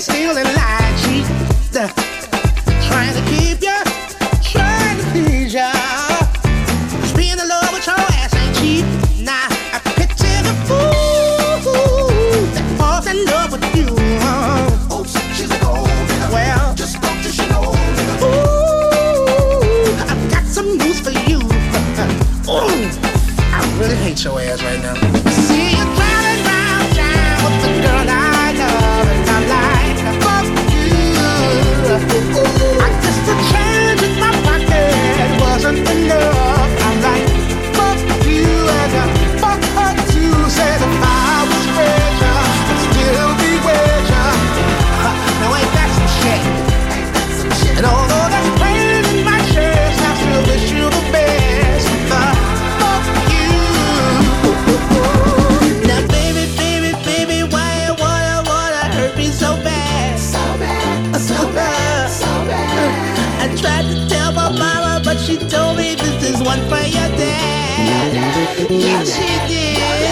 still alive. Yes, see did.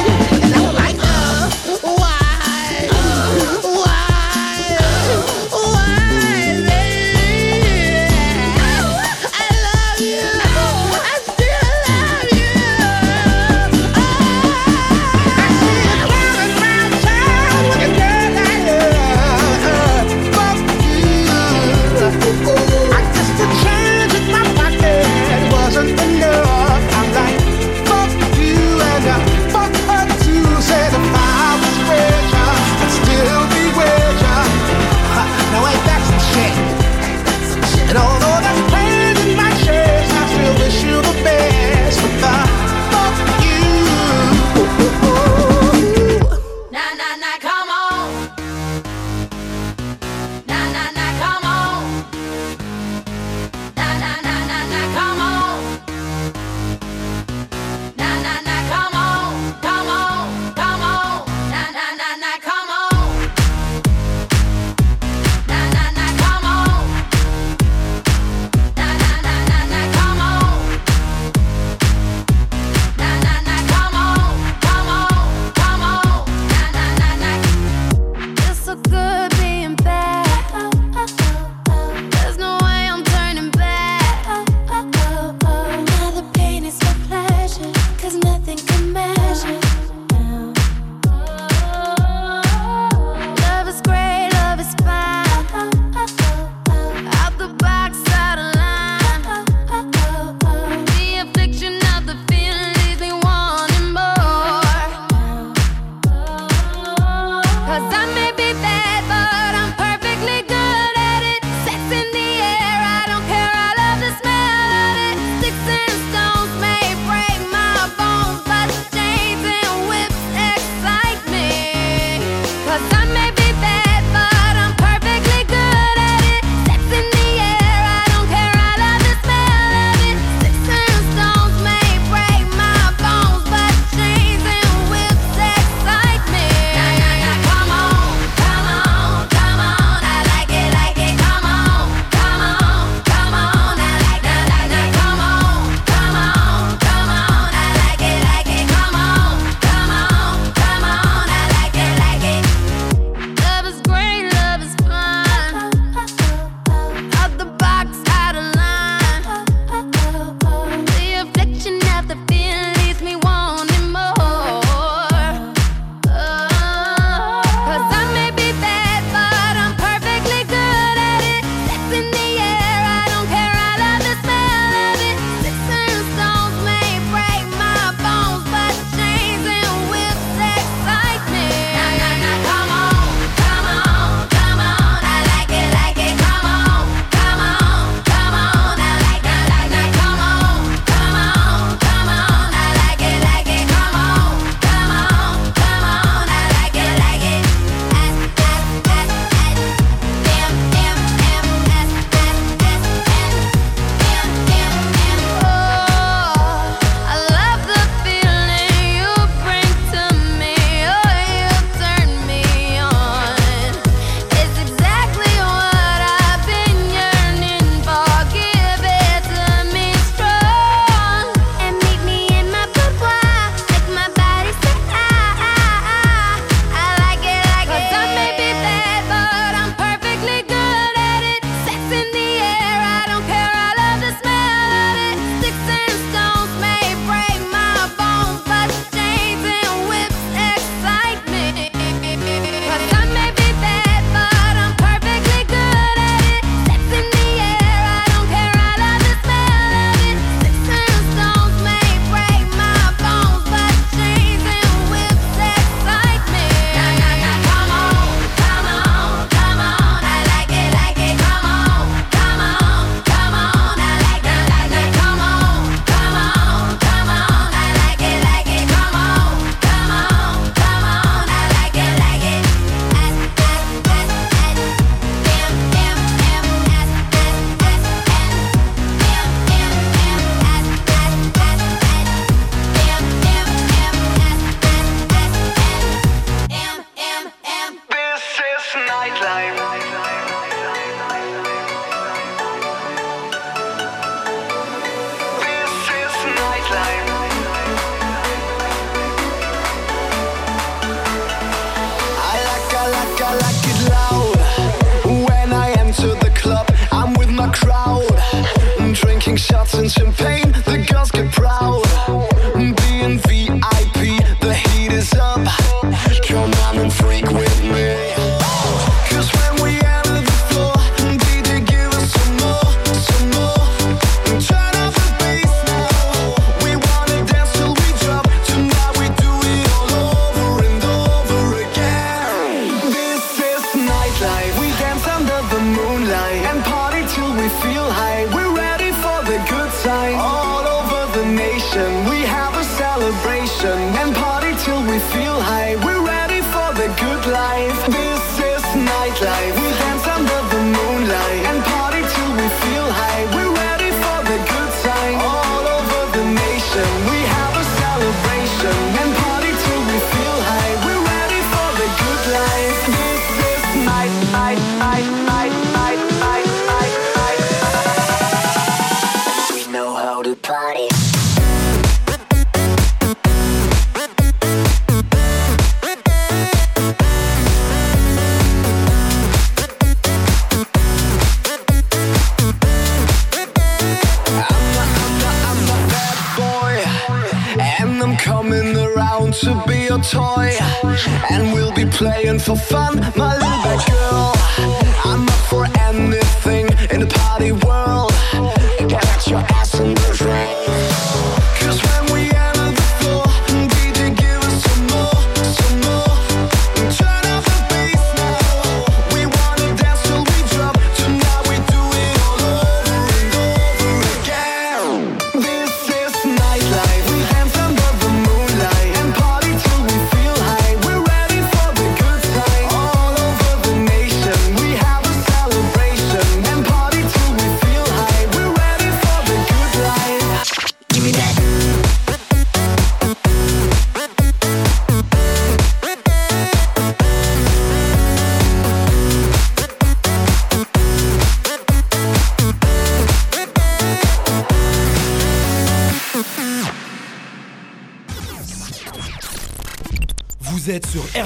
Playing for fun, my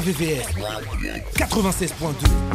RVVR 96.2.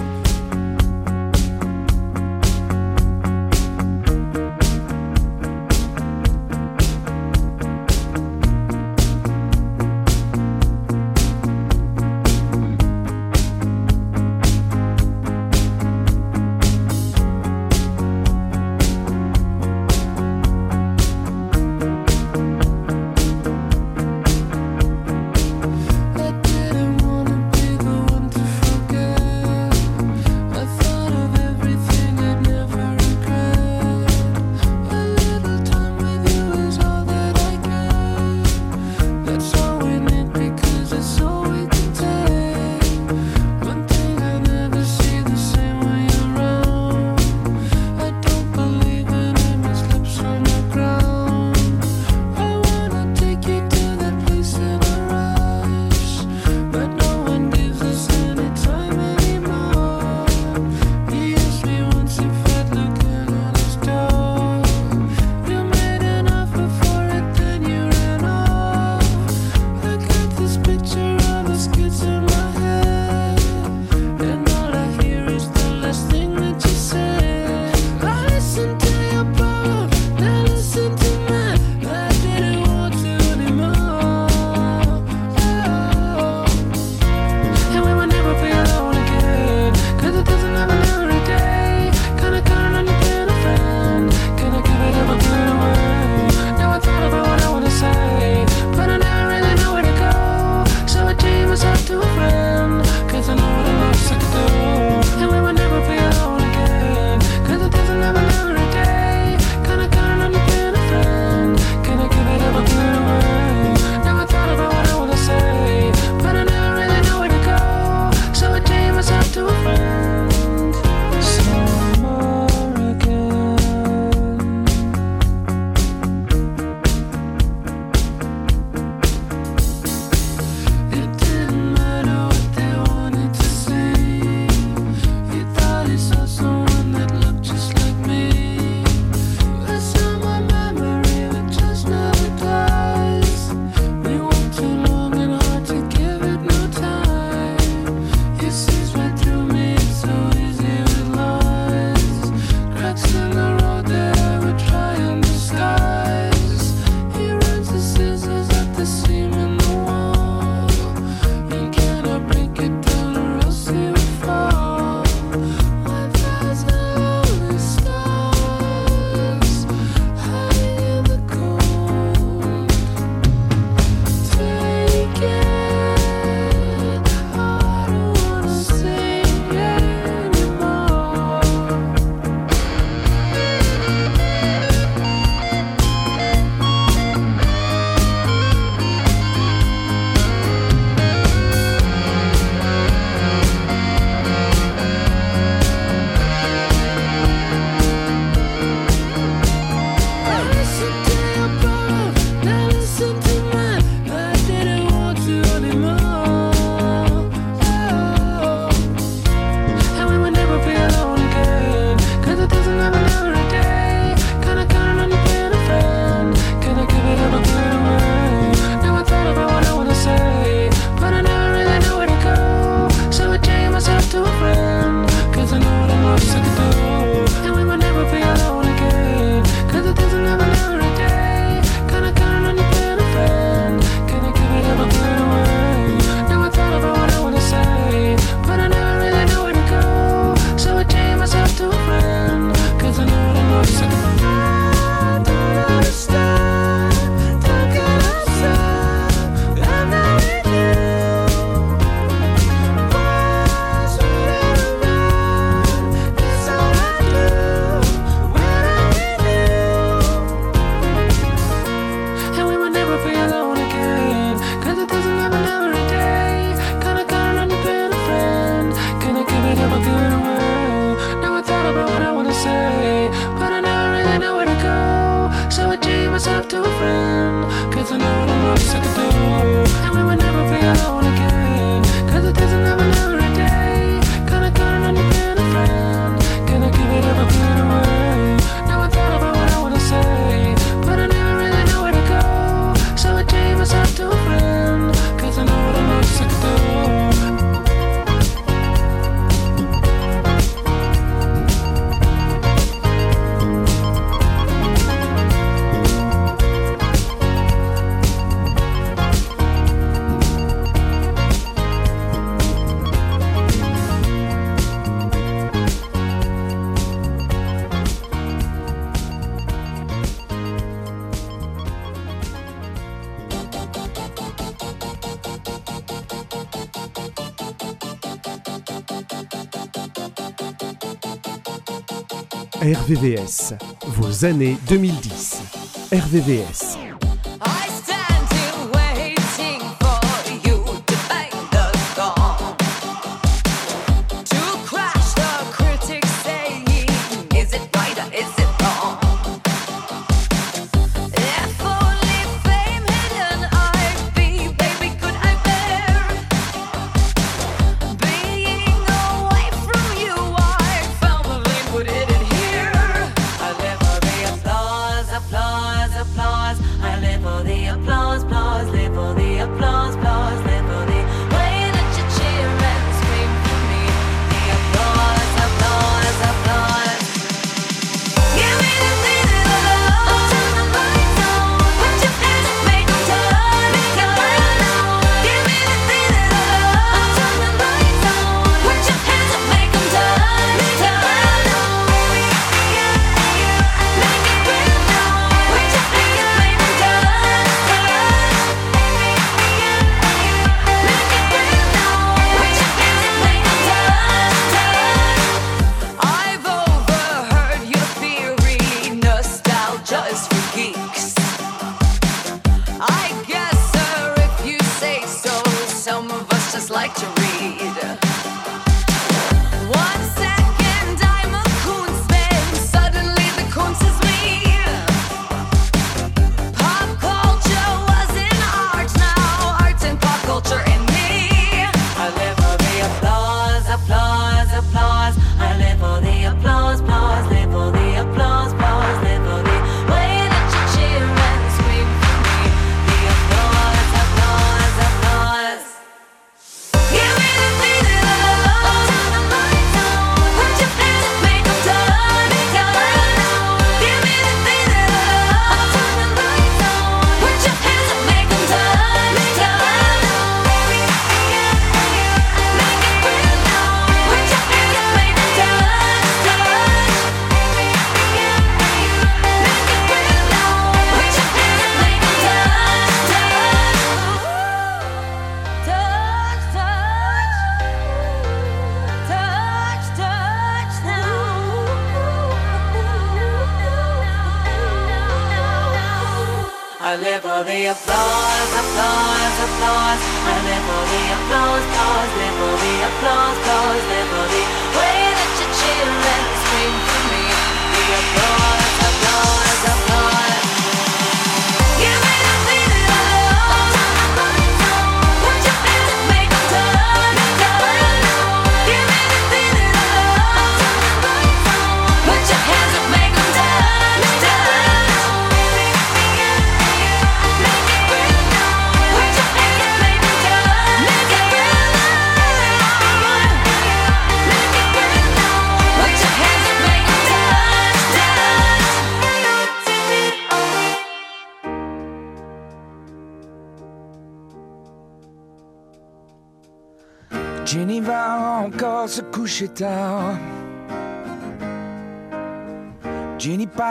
RVVS, vos années 2010. RVVS.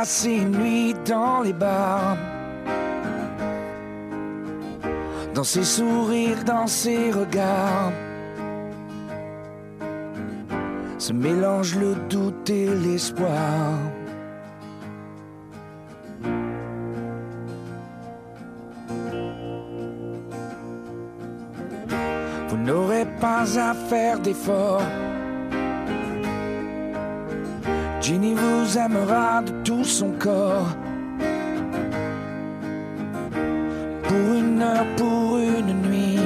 passer une nuit dans les bars. Dans ses sourires, dans ses regards. Se mélange le doute et l'espoir. Vous n'aurez pas à faire d'efforts Ginny vous aimera de tout son corps. Pour une heure, pour une nuit.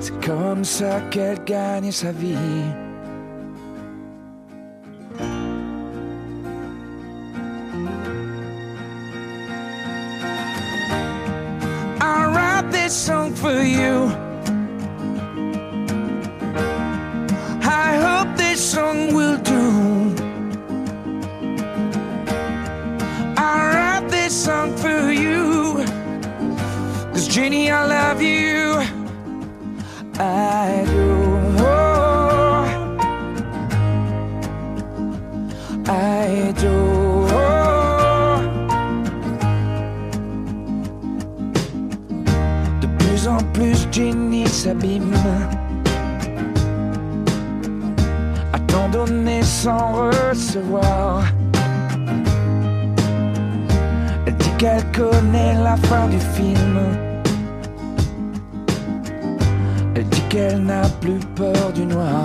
C'est comme ça qu'elle gagne sa vie. sans recevoir. Elle dit qu'elle connaît la fin du film. Elle dit qu'elle n'a plus peur du noir.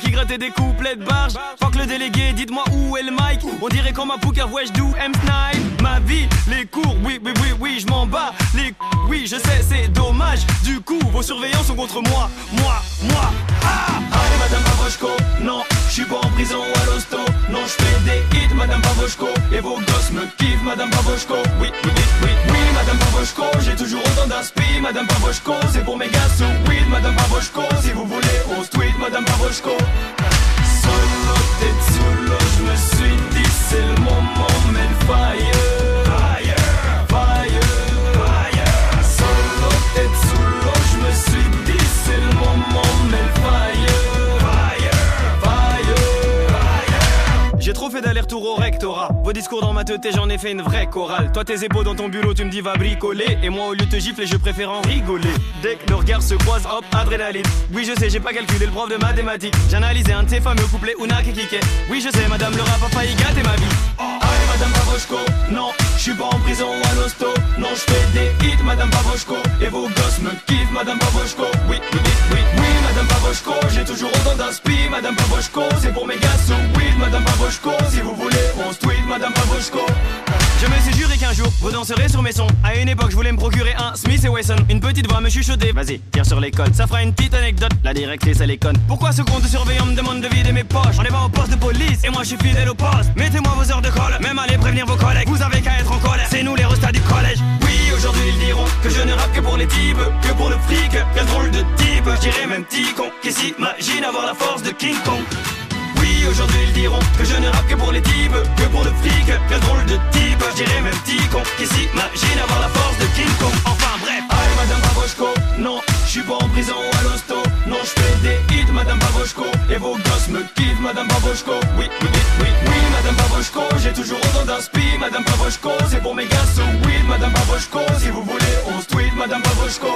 Qui grattait des couplets de barge. Fuck le délégué, dites-moi où est le mic. On dirait quand ma pouca wesh do M9 Ma vie, les cours, oui, oui, oui, oui, je m'en bats Les oui, je sais, c'est dommage. Du coup, vos surveillants sont contre moi. Moi, moi, ah Allez, Madame Pavoshko, non, je suis pas en prison à l'hosto. Non, je fais des Madame Pavoshko Et vos gosses me kiffent, Madame Pavoshko. Oui, oui, oui, oui, oui, Madame Pavoshko J'ai toujours autant d'inspi, Madame Pavoshko C'est pour mes gars, so weed, Madame Pavoshko Si vous voulez, on se tweet, Madame Pavoshko. Solo, tête sous l'eau, je me suis dit c'est le moment, mais le trop fait d'aller-retour au rectorat. Vos discours dans ma tête j'en ai fait une vraie chorale. Toi tes épaules dans ton bulot tu me dis va bricoler. Et moi au lieu de te gifler je préfère en rigoler. Dès que nos regards se croisent hop adrénaline. Oui je sais j'ai pas calculé le prof de mathématiques. J'ai analysé un de ces fameux couplets Una qui kickait. Oui je sais madame le rap a failli gâter ma vie. Allez madame Pavoshko Non je suis pas en prison à l'hosto. Non je fais des hits madame Pavoshko Et vos gosses me kiffent madame Pavoshko oui oui oui oui madame Pavoshko J'ai toujours autant d'inspi madame Pavoshko C'est pour mes gars so weed madame Pavoshko Si vous voulez on se tweet madame Pavoshko je me suis juré qu'un jour, vous danserez sur mes sons. À une époque, je voulais me procurer un Smith et Wesson. Une petite voix me chuchoter. Vas-y, tire sur les codes. Ça fera une petite anecdote. La directrice, elle est conne. Pourquoi ce compte surveillant me demande de vider mes poches? On est pas au poste de police et moi je suis fidèle au poste. Mettez-moi vos heures de colle. Même allez prévenir vos collègues. Vous avez qu'à être en colère. C'est nous les restats du collège. Oui, aujourd'hui ils diront que je ne rappe que pour les types, que pour le fric. Je dirais même petit con qui s'imagine avoir la force de King Kong. Oui, aujourd'hui ils diront que je ne rappe que pour les types, que pour le fric, quel drôle de type. Je dirais même petit con qui s'imagine avoir la force de King Kong. Enfin bref, allez Madame Pavoshko, non, je suis pas en prison à l'hosto. Non, je fais des hits, Madame Pavoshko, et vos gosses me kiffent, Madame Pavoshko. Oui, oui, oui, oui, oui, Madame Pavoshko, j'ai toujours autant d'inspi, Madame Pavoshko. C'est pour mes gars, so weed, Madame Pavoshko. Si vous voulez, on se tweet, Madame Pavoshko.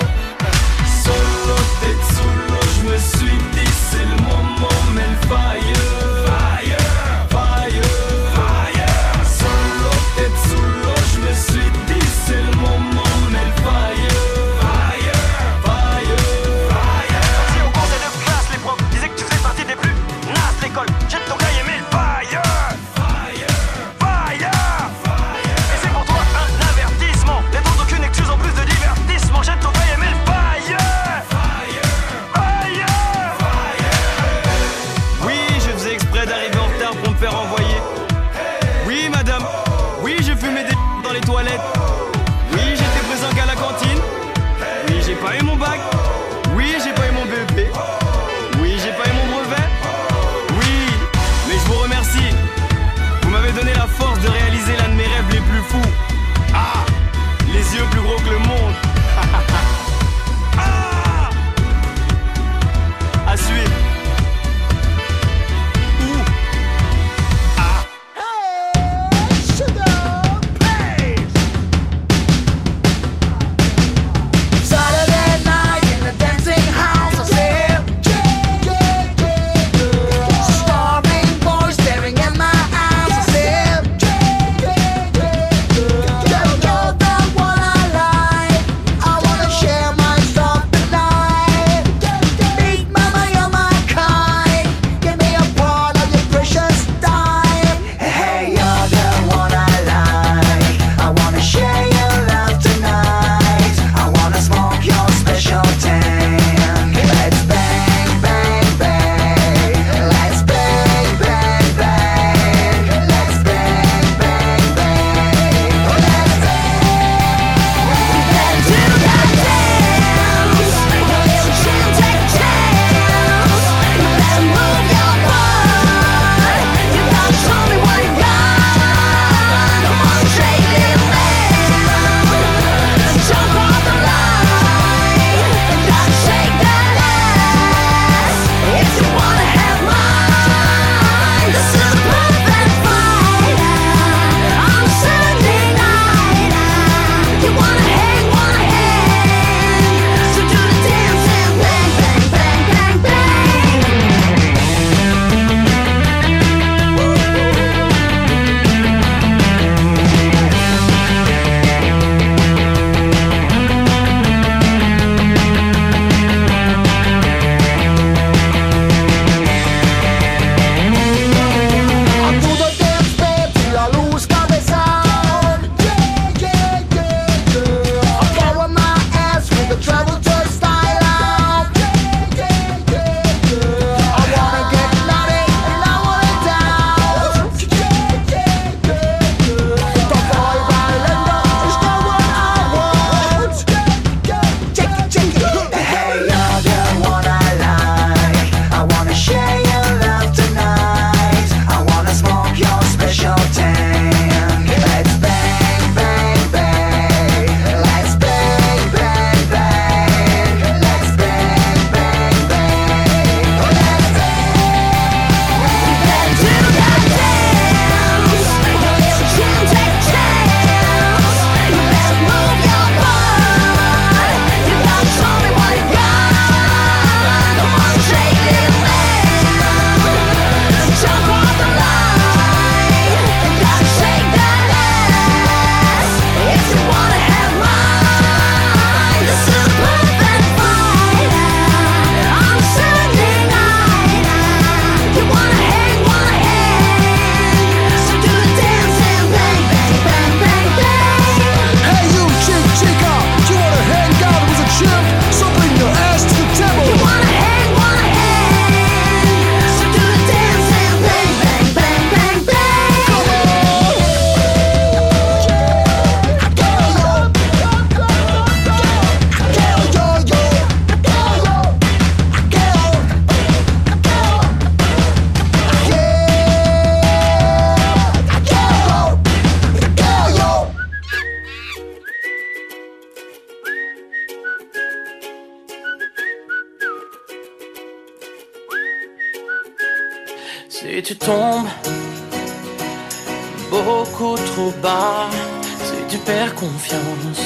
faire confiance.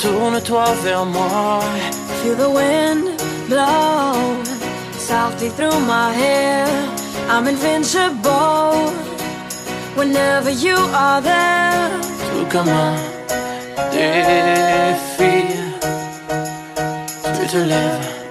Tourne-toi vers moi. Feel the wind blow softly through my hair. I'm invincible whenever you are there. Tout comme un défi, tu te lèves.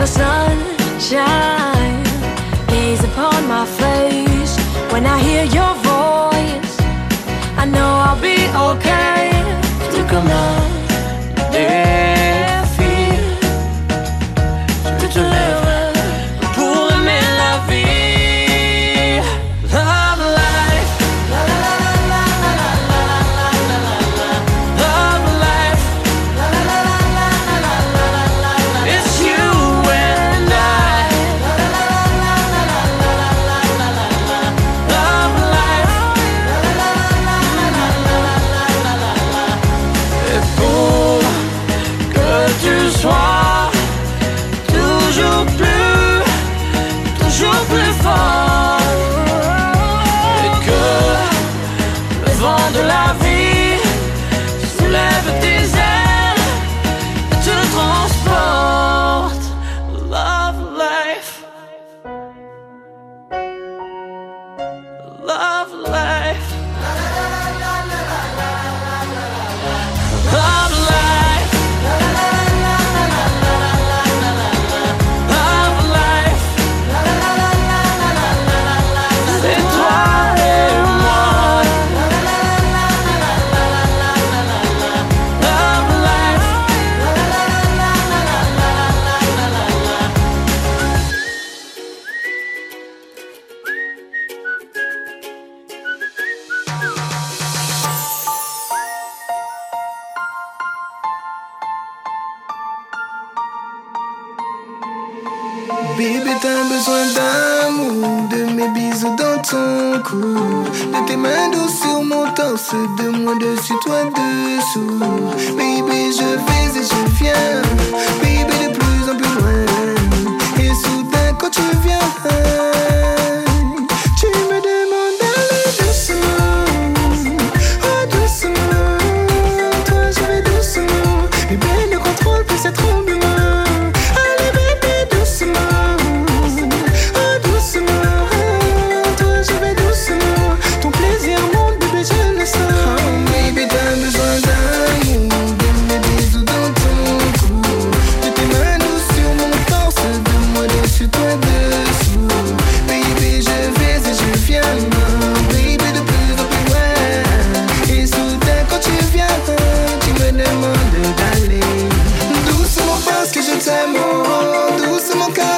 the sunshine gaze upon my face. When I hear your voice, I know I'll be okay. To come on, yeah.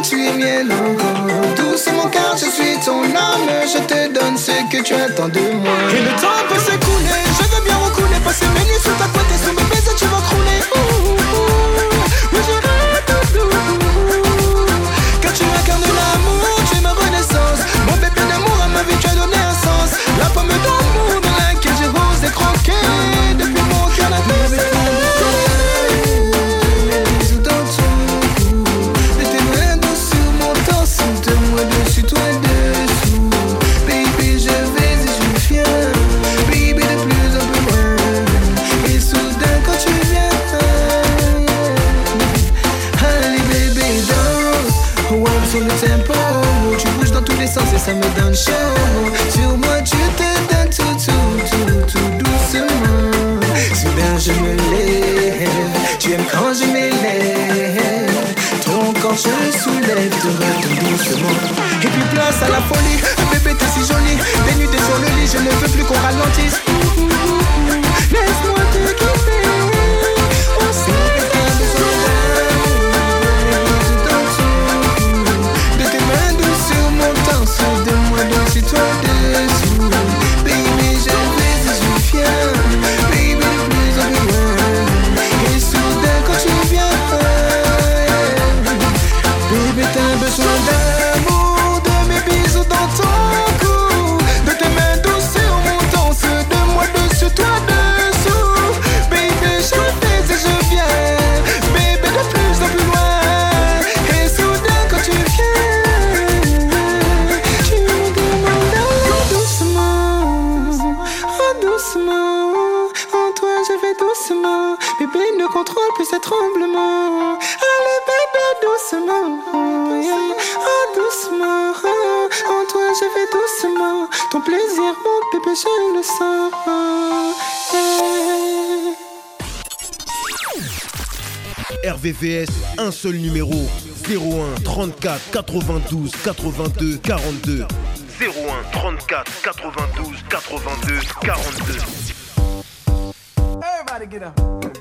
tu es mienne encore. Douce mon cœur, je suis ton âme. Je te donne ce que tu attends de moi. tremblement. Allez, bébé, doucement. Yeah. Oh, doucement. En toi, je vais doucement. Ton plaisir, mon bébé, je le sens. Yeah. RVVS, un seul numéro 01 34 92 82 42. 01 34 92 82 42. Everybody get up.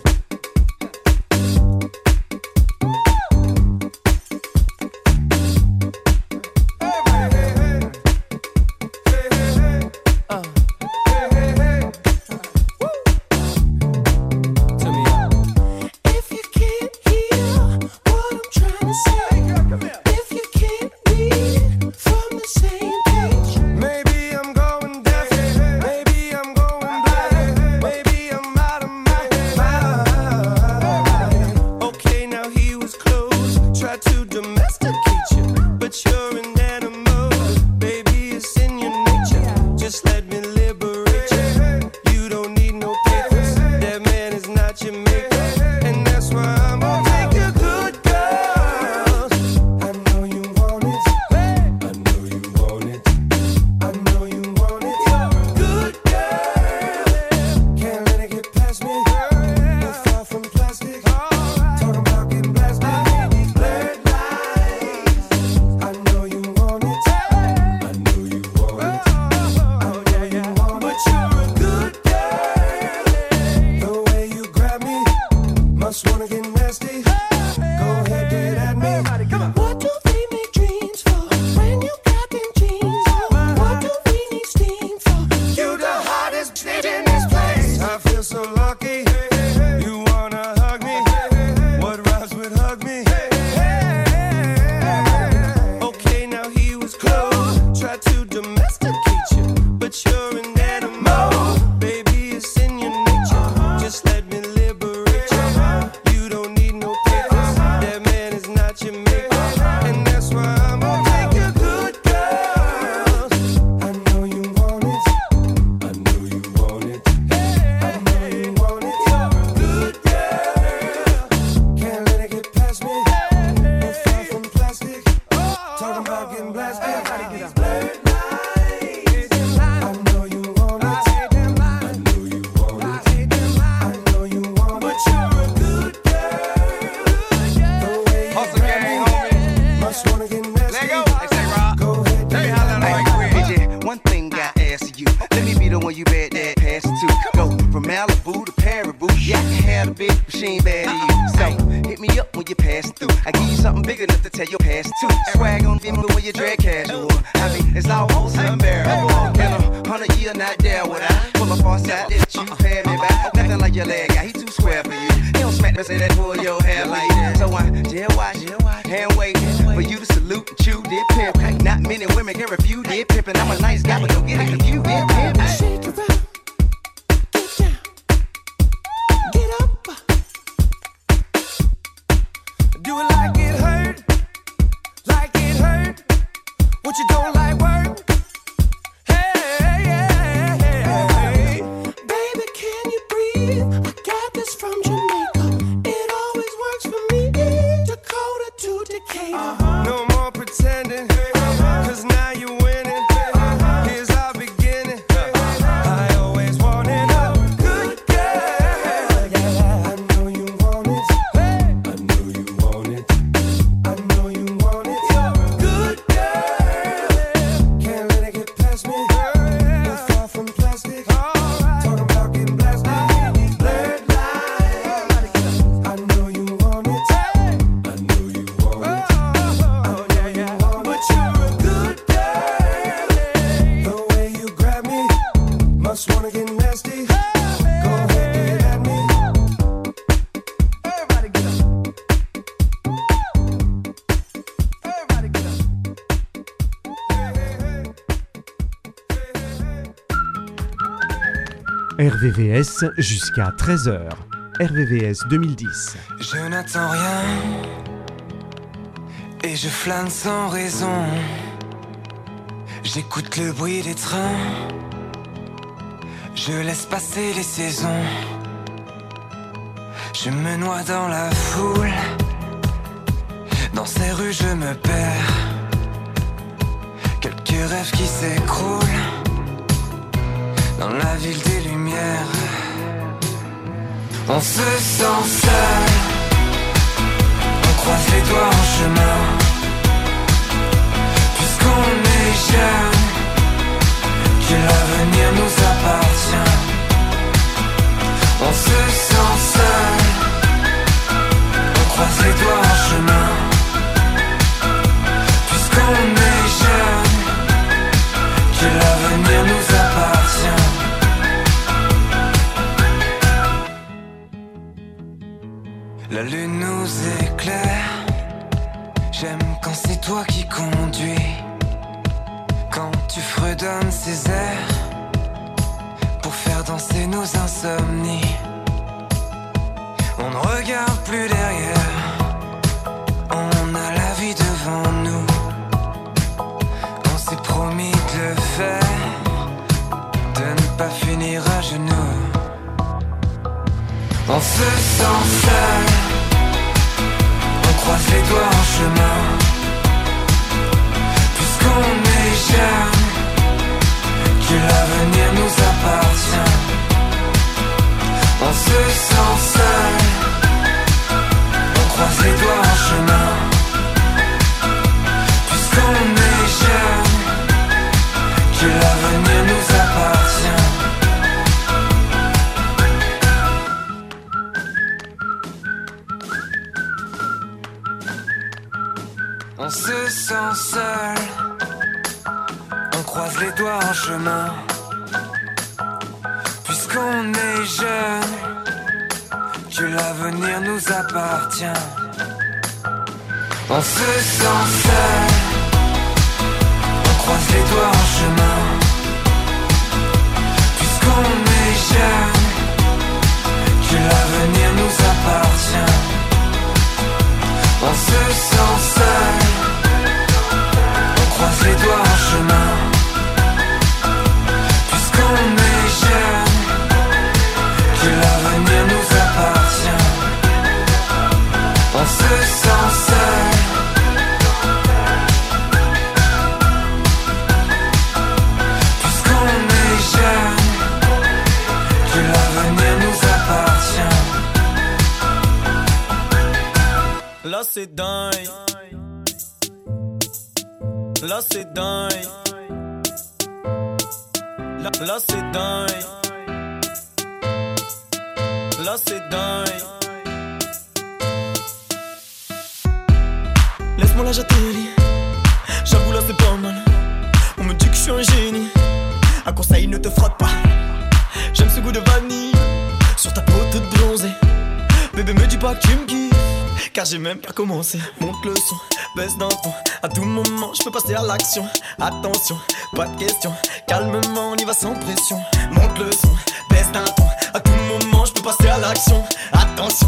RVVS jusqu'à 13h. RVVS 2010. Je n'attends rien et je flâne sans raison. J'écoute le bruit des trains. Je laisse passer les saisons. Je me noie dans la foule. Dans ces rues, je me perds. Quelques rêves qui s'écroulent dans la ville des lumières. On se sent seul, on croise les doigts en chemin. I se Monte le son, baisse d'un ton. À tout moment, je peux passer à l'action. Attention, pas de question. Calmement, on y va sans pression. Monte le son, baisse d'un ton. À tout moment, je peux passer à l'action. Attention.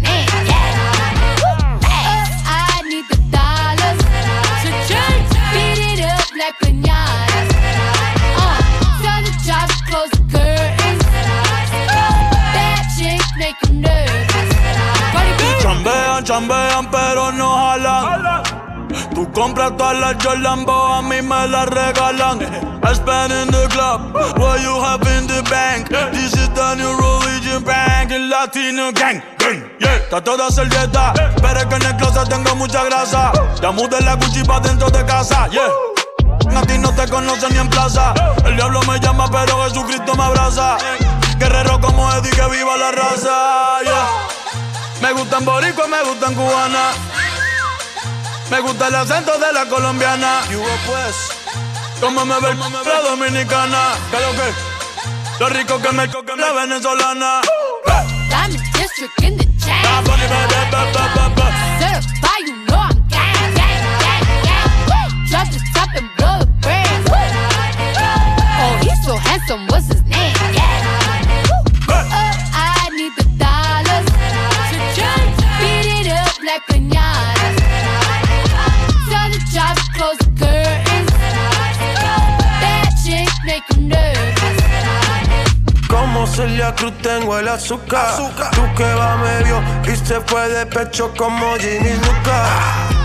Chambean, pero no jalan. Tú compras todas las Jolambo, a mí me las regalan. I spend in the club, what you have in the bank. This is the new religion bank, el latino gang. Yeah, está toda servieta, pero es que en el closet tengo mucha grasa. Ya mudé la Gucci pa' dentro de casa, yeah. A ti no te conocen ni en plaza. El diablo me llama, pero Jesucristo me abraza. Guerrero como Eddie, que viva la raza, yeah. Me gustan boricua, me gustan cubana. Me gusta el acento de la colombiana. Y pues, como me ve la dominicana. ¿Qué lo que? Lo rico que me coque la venezolana. In district in the chain. Certified, you know I'm gang, gang, gang, gang. Drop the top and blow the brand. Oh, he's so handsome, what's his name? Celia Cruz tengo el azúcar. Tú que va medio y se fue de pecho como Ginny Luca.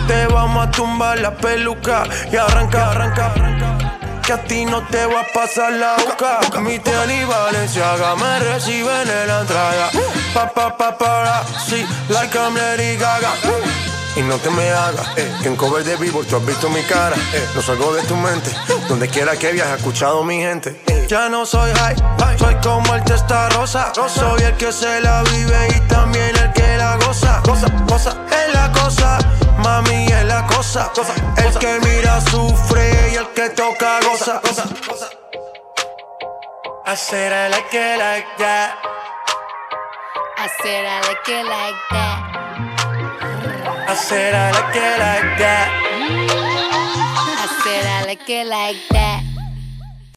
Te vamos a tumbar la peluca y arranca, arranca, arranca. Que a ti no te va a pasar la boca. Mi tele y Valenciaga me reciben en la entrada. Pa, pa, pa, para, sí, like I'm Lady Gaga. Y no te me hagas, eh, que en cover de vivo tú has visto mi cara. Eh, no salgo de tu mente, donde quiera que viajes, he escuchado mi gente. Eh, ya no soy high, soy como el testa rosa. Soy el que se la vive y también el que la goza. Cosa, cosa, es la cosa, mami es la cosa. El que mira sufre y el que toca goza. I said I like it like that. I said I like it like that. I said I like it like that. I said I like it like that.